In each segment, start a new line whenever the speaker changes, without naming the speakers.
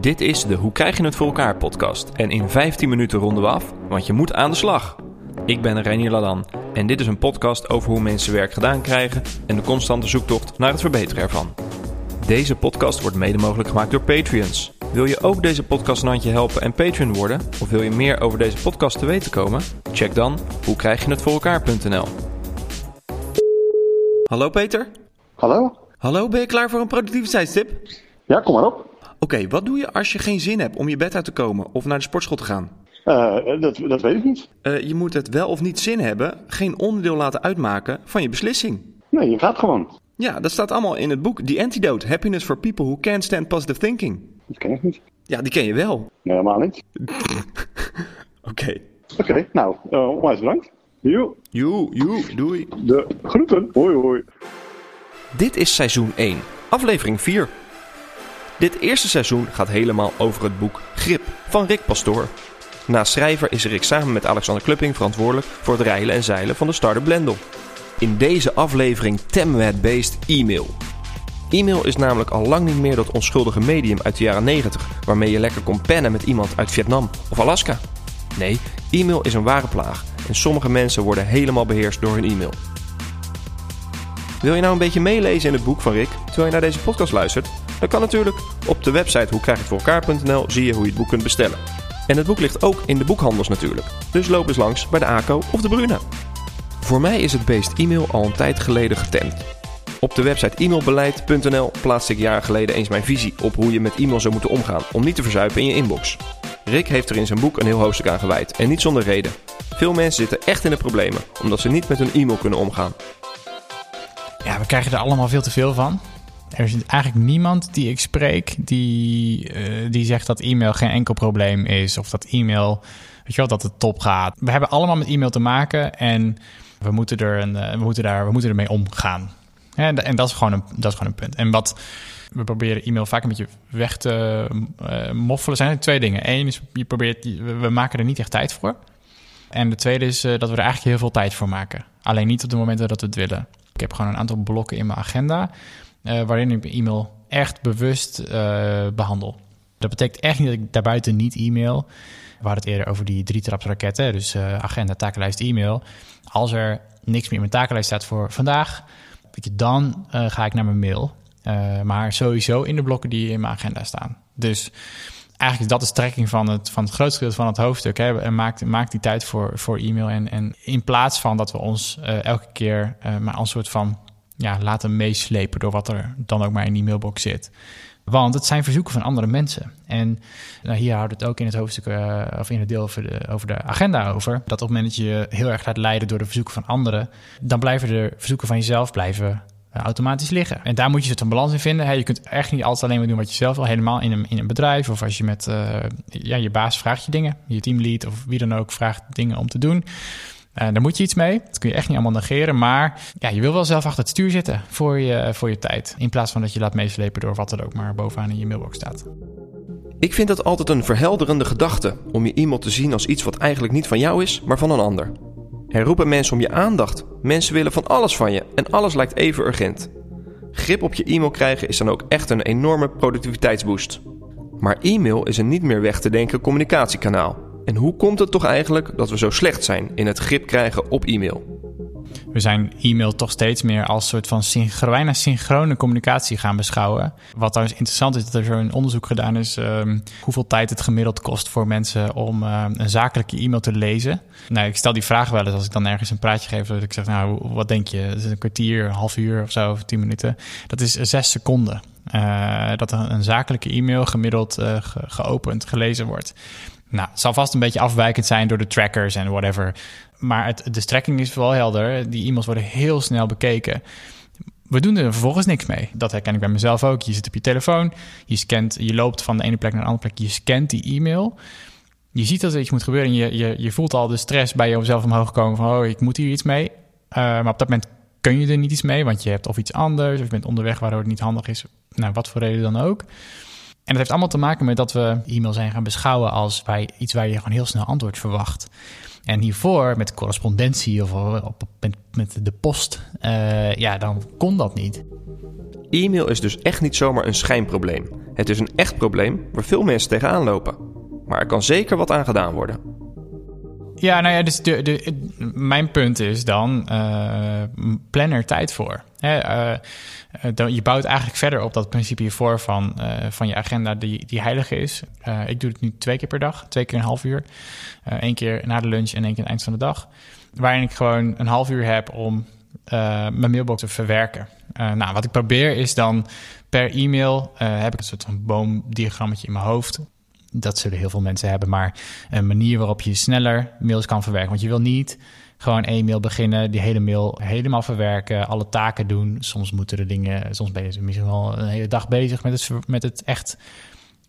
Dit is de Hoe krijg je het voor elkaar podcast. En in 15 minuten ronden we af, want je moet aan de slag. Ik ben Reinier Ladan en dit is een podcast over hoe mensen werk gedaan krijgen en de constante zoektocht naar het verbeteren ervan. Deze podcast wordt mede mogelijk gemaakt door Patreons. Wil je ook deze podcast een handje helpen en Patreon worden? Of wil je meer over deze podcast te weten komen? Check dan hoe krijg je het voor elkaar.nl. Hallo Peter.
Hallo?
Hallo, ben je klaar voor een productiviteitstip?
Ja, kom maar op.
Oké, wat doe je als je geen zin hebt om je bed uit te komen of naar de sportschool te gaan?
Eh, dat, dat weet ik niet.
Eh, je moet het wel of niet zin hebben, geen onderdeel laten uitmaken van je beslissing.
Nee, je gaat gewoon.
Ja, dat staat allemaal in het boek The Antidote: Happiness for People Who Can't Stand Positive Thinking.
Dat ken ik niet.
Ja, die ken je wel.
Nee, helemaal niet.
Oké.
Oké, nou, uh, onwijs bedankt. Joe,
Joe, joe, doei.
de groeten. Hoi, hoi.
Dit is seizoen 1, aflevering 4. Dit eerste seizoen gaat helemaal over het boek Grip van Rick Pastoor. Naast schrijver is Rick samen met Alexander Klupping verantwoordelijk voor het reilen en zeilen van de Startup Blendel. In deze aflevering temmen we het beest e-mail. E-mail is namelijk al lang niet meer dat onschuldige medium uit de jaren 90 waarmee je lekker kon pennen met iemand uit Vietnam of Alaska. Nee, e-mail is een ware plaag en sommige mensen worden helemaal beheerst door hun e-mail. Wil je nou een beetje meelezen in het boek van Rick terwijl je naar deze podcast luistert? Dat kan natuurlijk. Op de website hoe krijg je het voor elkaar.nl zie je hoe je het boek kunt bestellen. En het boek ligt ook in de boekhandels natuurlijk. Dus loop eens langs bij de ACO of de Bruna. Voor mij is het beest e-mail al een tijd geleden getemd. Op de website e-mailbeleid.nl plaatste ik jaren geleden eens mijn visie op hoe je met e-mail zou moeten omgaan om niet te verzuipen in je inbox. Rick heeft er in zijn boek een heel hoofdstuk aan gewijd en niet zonder reden. Veel mensen zitten echt in de problemen omdat ze niet met hun e-mail kunnen omgaan.
Ja, we krijgen er allemaal veel te veel van. Er is eigenlijk niemand die ik spreek die, eh, die zegt dat e-mail geen enkel probleem is. Of dat e-mail, weet je wel, dat het top gaat. We hebben allemaal met e-mail te maken en we moeten, er een, eh, we moeten, daar, we moeten ermee omgaan. En, en dat, is gewoon een, dat is gewoon een punt. En wat we proberen e-mail vaak een beetje weg te uh, moffelen zijn er twee dingen. Eén is, je probeert, we maken er niet echt tijd voor. En de tweede is dat we er eigenlijk heel veel tijd voor maken. Alleen niet op de momenten dat we het willen. Ik heb gewoon een aantal blokken in mijn agenda uh, waarin ik e-mail echt bewust uh, behandel. Dat betekent echt niet dat ik daarbuiten niet e-mail. We hadden het eerder over die drie raketten, dus uh, agenda, takenlijst, e-mail. Als er niks meer in mijn takenlijst staat voor vandaag, dan ga ik naar mijn mail. maar sowieso in de blokken die in mijn agenda staan. Dus eigenlijk is dat de strekking van het, van het grootste deel van het hoofdstuk. Hè. En maak, maak die tijd voor, voor e-mail. En, en in plaats van dat we ons elke keer uh, maar een soort van ja, laten meeslepen door wat er dan ook maar in die mailbox zit. Want het zijn verzoeken van andere mensen. En nou, hier houdt het ook in het hoofdstuk uh, of in het deel over de, over de agenda over. Dat op het moment dat je heel erg laat leiden door de verzoeken van anderen, dan blijven de verzoeken van jezelf blijven automatisch liggen. En daar moet je het een balans in vinden. Je kunt echt niet altijd alleen maar doen wat je zelf wil. Helemaal in een, in een bedrijf of als je met uh, ja, je baas vraagt je dingen. Je teamlead of wie dan ook vraagt dingen om te doen. Uh, daar moet je iets mee. Dat kun je echt niet allemaal negeren. Maar ja, je wil wel zelf achter het stuur zitten voor je, voor je tijd. In plaats van dat je laat meeslepen door wat er ook maar bovenaan in je mailbox staat.
Ik vind dat altijd een verhelderende gedachte om je e-mail te zien als iets wat eigenlijk niet van jou is, maar van een ander. Er roepen mensen om je aandacht. Mensen willen van alles van je en alles lijkt even urgent. Grip op je e-mail krijgen is dan ook echt een enorme productiviteitsboost. Maar e-mail is een niet meer weg te denken communicatiekanaal. En hoe komt het toch eigenlijk dat we zo slecht zijn in het grip krijgen op e-mail?
We zijn e-mail toch steeds meer als soort van bijna synchrone communicatie gaan beschouwen. Wat trouwens interessant is, dat er zo'n onderzoek gedaan is um, hoeveel tijd het gemiddeld kost voor mensen om uh, een zakelijke e-mail te lezen. Nou, ik stel die vraag wel eens als ik dan ergens een praatje geef. Dat ik zeg, nou, wat denk je? Is een kwartier, een half uur of zo, of tien minuten. Dat is zes seconden. Uh, dat een, een zakelijke e-mail gemiddeld uh, ge geopend, gelezen wordt. Nou, het zal vast een beetje afwijkend zijn door de trackers en whatever. Maar het, de strekking is wel helder. Die e-mails worden heel snel bekeken. We doen er vervolgens niks mee. Dat herken ik bij mezelf ook. Je zit op je telefoon, je scant, je loopt van de ene plek naar de andere plek, je scant die e-mail. Je ziet dat er iets moet gebeuren en je, je, voelt al de stress bij jezelf omhoog komen van, oh, ik moet hier iets mee. Uh, maar op dat moment kun je er niet iets mee, want je hebt of iets anders, of je bent onderweg waardoor het niet handig is. Nou, wat voor reden dan ook. En dat heeft allemaal te maken met dat we e-mail zijn gaan beschouwen als bij iets waar je gewoon heel snel antwoord verwacht. En hiervoor met correspondentie of op, met, de post, uh, ja, dan kon dat niet.
E-mail is dus echt niet zomaar een schijnprobleem. Het is een echt probleem waar veel mensen tegenaan lopen. Maar er kan zeker wat aan gedaan worden.
Ja, nou ja, dus de, de, mijn punt is dan, uh, plan er tijd voor. Hè, uh, dan, je bouwt eigenlijk verder op dat principe hiervoor van, van je agenda die, die heilig is. ik doe het nu twee keer per dag, twee keer een half uur. Eén keer na de lunch en één keer aan het eind van de dag. Waarin ik gewoon een half uur heb om mijn mailbox te verwerken. nou, wat ik probeer is dan per e-mail, heb ik een soort van boomdiagrammetje in mijn hoofd dat zullen heel veel mensen hebben, maar een manier waarop je sneller mails kan verwerken. Want je wil niet gewoon één mail beginnen, die hele mail helemaal verwerken, alle taken doen. Soms moeten er dingen, soms ben je misschien wel een hele dag bezig met het, met het, echt,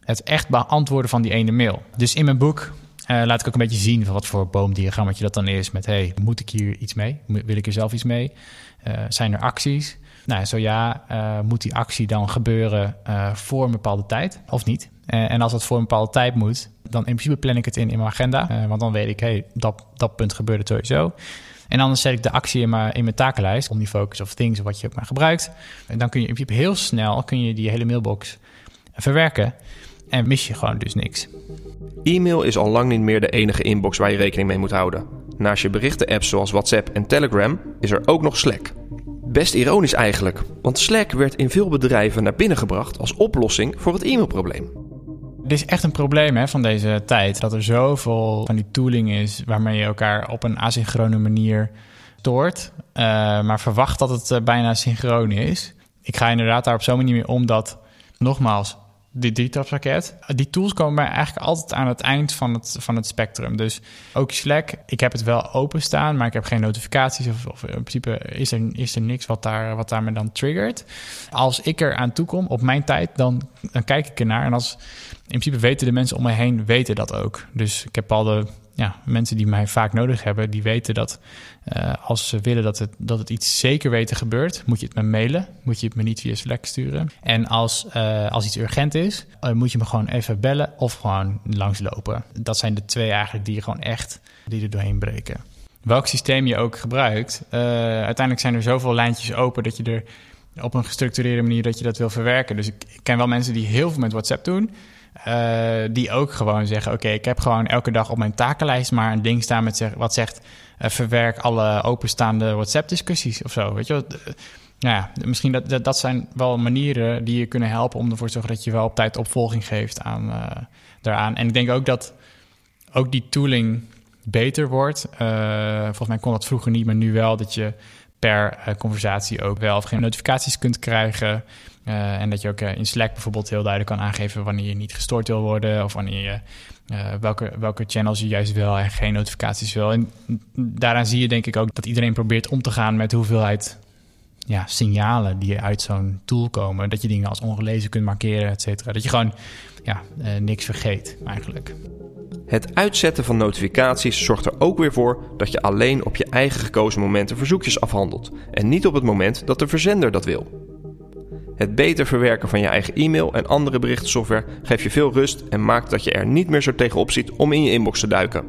het echt beantwoorden van die ene mail. Dus in mijn boek uh, laat ik ook een beetje zien van wat voor boomdiagrammetje dat dan is. Met hey, moet ik hier iets mee? Wil ik er zelf iets mee? Uh, zijn er acties? Nou, zo ja, uh, moet die actie dan gebeuren voor een bepaalde tijd of niet? Uh, en als het voor een bepaalde tijd moet, dan in principe plan ik het in in mijn agenda. Want dan weet ik, hey, dat, dat punt gebeurt sowieso. En dan zet ik de actie in mijn, in mijn takenlijst, om die focus of things, wat je ook maar gebruikt. En dan kun je in principe heel snel kun je die hele mailbox verwerken. En mis je gewoon dus niks.
E-mail is al lang niet meer de enige inbox waar je rekening mee moet houden. Naast je berichten-apps zoals WhatsApp en Telegram is er ook nog Slack. Best ironisch eigenlijk, want Slack werd in veel bedrijven naar binnen gebracht als oplossing voor het e-mailprobleem.
Dit is echt een probleem hè, van deze tijd. Dat er zoveel van die tooling is waarmee je elkaar op een asynchrone manier stoort. Uh, maar verwacht dat het uh, bijna synchroon is. Ik ga inderdaad daar op zo'n manier mee om dat, nogmaals, dit drietrapsraket. Die tools komen eigenlijk altijd aan het eind van het, van het spectrum. Dus ook Slack, ik heb het wel openstaan, maar ik heb geen notificaties. Of, of in principe is er, is er niks wat daar, wat daar me dan triggert. Als ik er aan toe kom op mijn tijd, dan, dan kijk ik ernaar. En als in principe weten de mensen om me heen weten dat ook. Dus ik heb al de ja, mensen die mij vaak nodig hebben, die weten dat uh, als ze willen dat het, dat het iets zeker weten gebeurt, moet je het me mailen. Moet je het me niet via Slack sturen. En als, uh, als iets urgent is, uh, moet je me gewoon even bellen of gewoon langslopen. Dat zijn de twee eigenlijk die je gewoon echt die er doorheen breken. Welk systeem je ook gebruikt, uiteindelijk zijn er zoveel lijntjes open dat je er op een gestructureerde manier dat je dat wil verwerken. Dus ik ken wel mensen die heel veel met WhatsApp doen. Uh, die ook gewoon zeggen: Oké, ik heb gewoon elke dag op mijn takenlijst maar een ding staan met zeg, wat zegt: uh, verwerk alle openstaande WhatsApp-discussies of zo. Weet je wat? Uh, nou ja, misschien dat, dat, dat, zijn wel manieren die je kunnen helpen om ervoor te zorgen dat je wel op tijd opvolging geeft aan, daaraan. En ik denk ook dat ook die tooling beter wordt. volgens mij kon dat vroeger niet, maar nu wel dat je per conversatie ook wel of geen notificaties kunt krijgen. Uh, en dat je ook uh, in Slack bijvoorbeeld heel duidelijk kan aangeven wanneer je niet gestoord wil worden of wanneer je uh, welke, welke channels je juist wel en geen notificaties wil. En daaraan zie je denk ik ook dat iedereen probeert om te gaan met de hoeveelheid ja, signalen die uit zo'n tool komen. Dat je dingen als ongelezen kunt markeren, et cetera. Dat je gewoon ja, niks vergeet eigenlijk.
Het uitzetten van notificaties zorgt er ook weer voor dat je alleen op je eigen gekozen momenten verzoekjes afhandelt en niet op het moment dat de verzender dat wil. Het beter verwerken van je eigen e-mail en andere berichtensoftware geeft je veel rust en maakt dat je er niet meer zo tegenop ziet om in je inbox te duiken.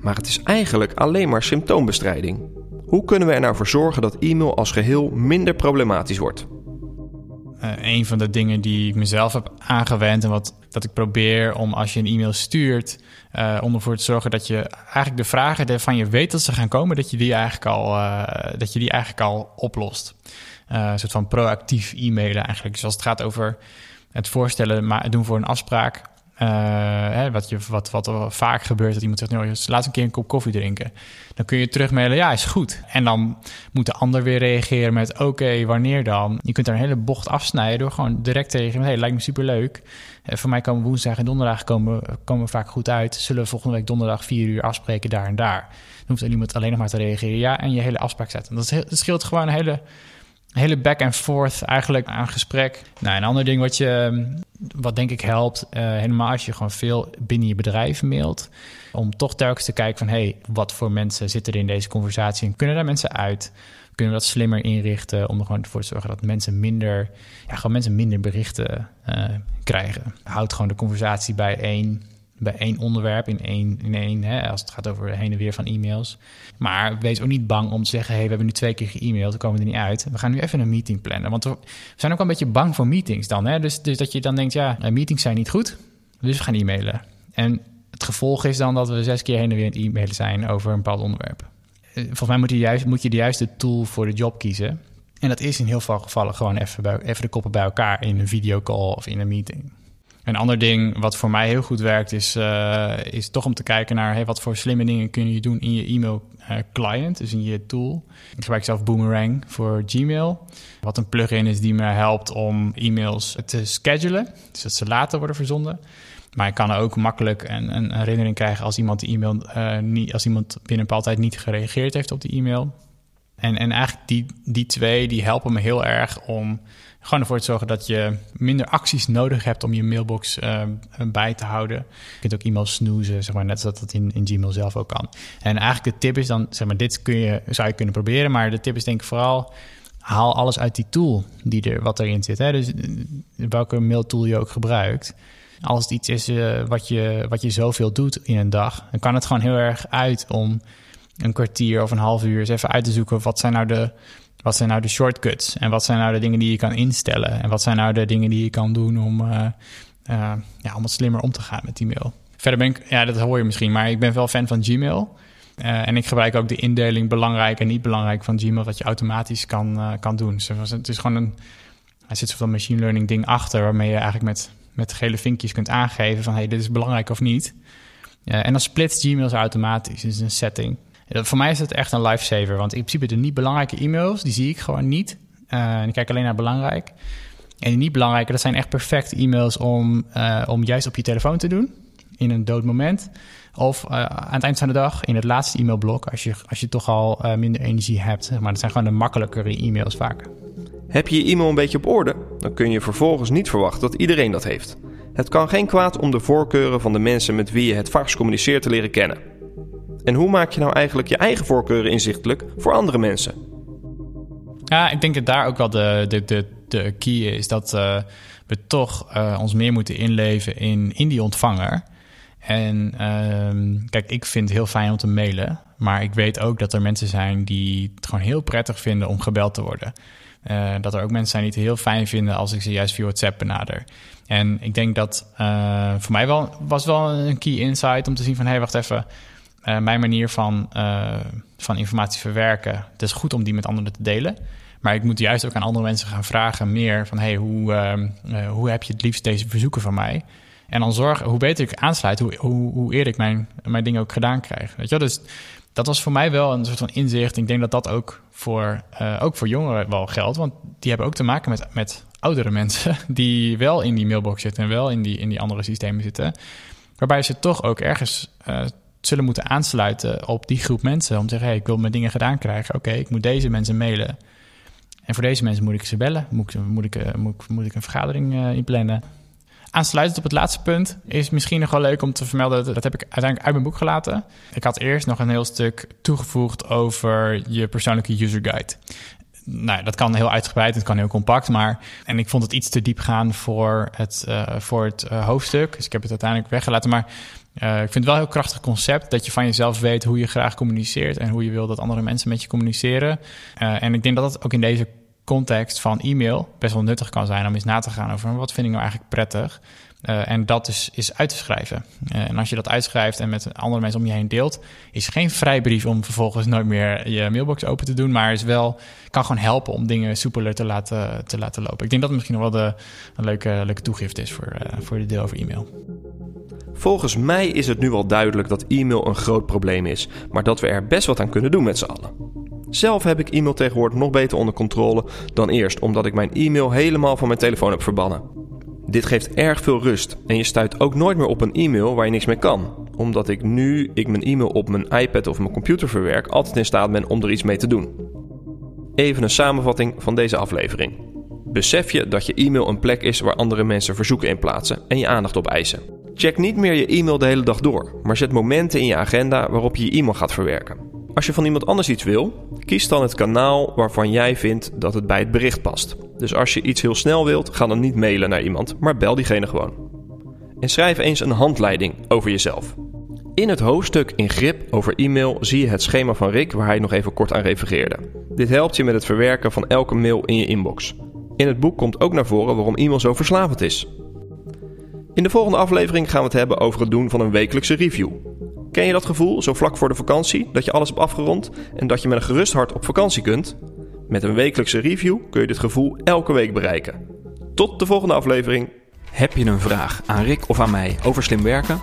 Maar het is eigenlijk alleen maar symptoombestrijding. Hoe kunnen we er nou voor zorgen dat e-mail als geheel minder problematisch wordt?
Uh, een van de dingen die ik mezelf heb aangewend en wat dat ik probeer om als je een e-mail stuurt, uh, om ervoor te zorgen dat je eigenlijk de vragen van je weet dat ze gaan komen, dat je die eigenlijk al, uh, dat je die eigenlijk al oplost. Uh, een soort van proactief e-mailen eigenlijk. Dus als het gaat over het voorstellen, maar doen voor een afspraak. Uh, hè, wat, je, wat, wat vaak gebeurt, dat iemand zegt, nou, laat een keer een kop koffie drinken. Dan kun je terugmailen, ja, is goed. En dan moet de ander weer reageren met, oké, wanneer dan? Je kunt daar een hele bocht afsnijden door gewoon direct te reageren met, hey, lijkt me superleuk. Uh, voor mij komen woensdag en donderdag komen, komen vaak goed uit. Zullen we volgende week donderdag vier uur afspreken daar en daar? Dan hoeft iemand alleen nog maar te reageren, ja, en je hele afspraak zetten. Dat, dat scheelt gewoon een hele hele back and forth eigenlijk aan gesprek. Nou, een ander ding wat je, wat denk ik helpt, uh, helemaal als je gewoon veel binnen je bedrijf mailt, om toch telkens te kijken van, hey, wat voor mensen zitten er in deze conversatie en kunnen daar mensen uit? Kunnen we dat slimmer inrichten om er gewoon voor te zorgen dat mensen minder, ja, gewoon mensen minder berichten uh, krijgen? Houd gewoon de conversatie bij één bij één onderwerp, in één, in één hè, als het gaat over heen en weer van e-mails. Maar wees ook niet bang om te zeggen, hey, we hebben nu twee keer ge-mailed, dan komen we er niet uit. We gaan nu even een meeting plannen, want we zijn ook wel een beetje bang voor meetings dan. Hè? Dus, dus dat je dan denkt, ja, meetings zijn niet goed, dus we gaan e-mailen. En het gevolg is dan dat we zes keer heen en weer e-mailen zijn over een bepaald onderwerp. Eh, volgens mij moet je, juist, moet je de juiste tool voor de job kiezen. En dat is in heel veel gevallen gewoon even, even de koppen bij elkaar in een videocall of in een meeting. Een ander ding wat voor mij heel goed werkt, is, uh, is toch om te kijken naar hey, wat voor slimme dingen kun je doen in je e-mail uh, client, dus in je tool. Ik gebruik zelf Boomerang voor Gmail, wat een plugin is die me helpt om e-mails te schedulen, dus dat ze later worden verzonden. Maar ik kan ook makkelijk een, een herinnering krijgen als iemand, de e-mail, uh, niet, als iemand binnen een bepaalde tijd niet gereageerd heeft op die e-mail. En, en eigenlijk die, die twee die helpen me heel erg om gewoon ervoor te zorgen dat je minder acties nodig hebt om je mailbox uh, bij te houden. Je kunt ook e-mails snoezen, zeg maar, net zoals dat in, in Gmail zelf ook kan. En eigenlijk de tip is dan, zeg maar, dit kun je, zou je kunnen proberen, maar de tip is denk ik vooral haal alles uit die tool die er, wat erin zit. Hè? Dus welke mailtool je ook gebruikt. Als het iets is uh, wat, je, wat je zoveel doet in een dag, dan kan het gewoon heel erg uit om een kwartier of een half uur eens even uit te zoeken wat zijn nou de, wat zijn nou de shortcuts en wat zijn nou de dingen die je kan instellen en wat zijn nou de dingen die je kan doen om, uh, ja, om wat slimmer om te gaan met die mail. Verder ben ik, ja, dat hoor je misschien, maar ik ben wel fan van Gmail. Uh, en ik gebruik ook de indeling belangrijk en niet belangrijk van Gmail, wat je automatisch kan, kan doen. Dus het is gewoon een, er zit zoveel machine learning ding achter, waarmee je eigenlijk met, met gele vinkjes kunt aangeven van hey, dit is belangrijk of niet. en dan splitst Gmail automatisch. Dus een setting. Voor mij is het echt een lifesaver. Want in principe de niet belangrijke e-mails, die zie ik gewoon niet. En ik kijk alleen naar belangrijk. En die niet belangrijke, dat zijn echt perfecte e-mails om, uh, om juist op je telefoon te doen. In een dood moment. Of uh, aan het eind van de dag, in het laatste e-mailblok, als je, als je toch al minder energie hebt. Maar dat zijn gewoon de makkelijkere e-mails vaak.
Heb je je e-mail een beetje op orde? Dan kun je vervolgens niet verwachten dat iedereen dat heeft. Het kan geen kwaad om de voorkeuren van de mensen met wie je het vaakst communiceert te leren kennen. En hoe maak je nou eigenlijk je eigen voorkeuren inzichtelijk voor andere mensen?
Ja, ik denk dat daar ook wel de, de, de, de key is. Dat uh, we toch uh, ons meer moeten inleven in, in die ontvanger. En uh, kijk, ik vind het heel fijn om te mailen. Maar ik weet ook dat er mensen zijn die het gewoon heel prettig vinden om gebeld te worden. Uh, dat er ook mensen zijn die het heel fijn vinden als ik ze juist via WhatsApp benader. En ik denk dat voor mij wel, was wel een key insight om te zien van... hé, hey, wacht even, uh, mijn manier van, uh, van informatie verwerken. Het is goed om die met anderen te delen. Maar ik moet juist ook aan andere mensen gaan vragen meer van... hey, hoe, uh, hoe heb je het liefst deze verzoeken van mij? En dan zorgen, hoe beter ik aansluit, hoe, hoe, hoe eerder ik mijn, mijn dingen ook gedaan krijg. Weet je? Dus dat was voor mij wel een soort van inzicht. Ik denk dat dat ook voor, ook voor jongeren wel geldt. Want die hebben ook te maken met, met oudere mensen... die wel in die mailbox zitten en wel in die, in die andere systemen zitten... waarbij ze toch ook ergens zullen moeten aansluiten op die groep mensen. Om te zeggen, hey, ik wil mijn dingen gedaan krijgen. Oké, ik moet deze mensen mailen. En voor deze mensen moet ik ze bellen. Moet ik, moet ik, moet ik, moet ik een vergadering uh, inplannen. Aansluitend op het laatste punt is misschien nog wel leuk om te vermelden. Dat heb ik uiteindelijk uit mijn boek gelaten. Ik had eerst nog een heel stuk toegevoegd over je persoonlijke user guide. Nou, dat kan heel uitgebreid, het kan heel compact, maar... En ik vond het iets te diep gaan voor het, uh, voor het hoofdstuk. Dus ik heb het uiteindelijk weggelaten. Maar uh, ik vind het wel een heel krachtig concept dat je van jezelf weet hoe je graag communiceert en hoe je wil dat andere mensen met je communiceren. Uh, en ik denk dat dat ook in deze context van e-mail best wel nuttig kan zijn om eens na te gaan over wat vind ik nou eigenlijk prettig. Uh, en dat is, is uit te schrijven. En als je dat uitschrijft en met andere mensen om je heen deelt, is geen vrijbrief om vervolgens nooit meer je mailbox open te doen, maar is wel, kan gewoon helpen om dingen soepeler te laten, te laten lopen. Ik denk dat het misschien nog wel de, een leuke, leuke toegift is voor, uh, voor de deel over e-mail.
Volgens mij is het nu al duidelijk dat e-mail een groot probleem is, maar dat we er best wat aan kunnen doen met z'n allen. Zelf heb ik e-mail tegenwoordig nog beter onder controle dan eerst, omdat ik mijn e-mail helemaal van mijn telefoon heb verbannen. Dit geeft erg veel rust en je stuit ook nooit meer op een e-mail waar je niks mee kan, omdat ik nu ik mijn e-mail op mijn iPad of mijn computer verwerk, altijd in staat ben om er iets mee te doen. Even een samenvatting van deze aflevering. Besef je dat je e-mail een plek is waar andere mensen verzoeken in plaatsen en je aandacht op eisen. Check niet meer je e-mail de hele dag door, maar zet momenten in je agenda waarop je je e-mail gaat verwerken. Als je van iemand anders iets wil, kies dan het kanaal waarvan jij vindt dat het bij het bericht past. Dus als je iets heel snel wilt, ga dan niet mailen naar iemand, maar bel diegene gewoon. en schrijf eens een handleiding over jezelf. In het hoofdstuk in Grip over e-mail zie je het schema van Rick waar hij nog even kort aan refereerde. Dit helpt je met het verwerken van elke mail in je inbox. In het boek komt ook naar voren waarom e-mail zo verslavend is. In de volgende aflevering gaan we het hebben over het doen van een wekelijkse review. Ken je dat gevoel, zo vlak voor de vakantie, dat je alles hebt afgerond en dat je met een gerust hart op vakantie kunt? Met een wekelijkse review kun je dit gevoel elke week bereiken. Tot de volgende aflevering.
Heb je een vraag aan Rick of aan mij over slim werken?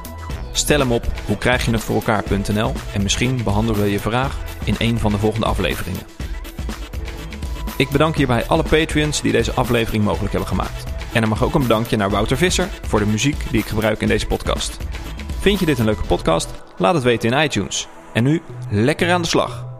Stel hem op hoe krijg je het voor elkaar.nl en misschien behandelen we je vraag in een van de volgende afleveringen. Ik bedank hierbij alle Patreons die deze aflevering mogelijk hebben gemaakt. En er mag ook een bedankje naar Wouter Visser voor de muziek die ik gebruik in deze podcast. Vind je dit een leuke podcast? Laat het weten in iTunes. En nu lekker aan de slag.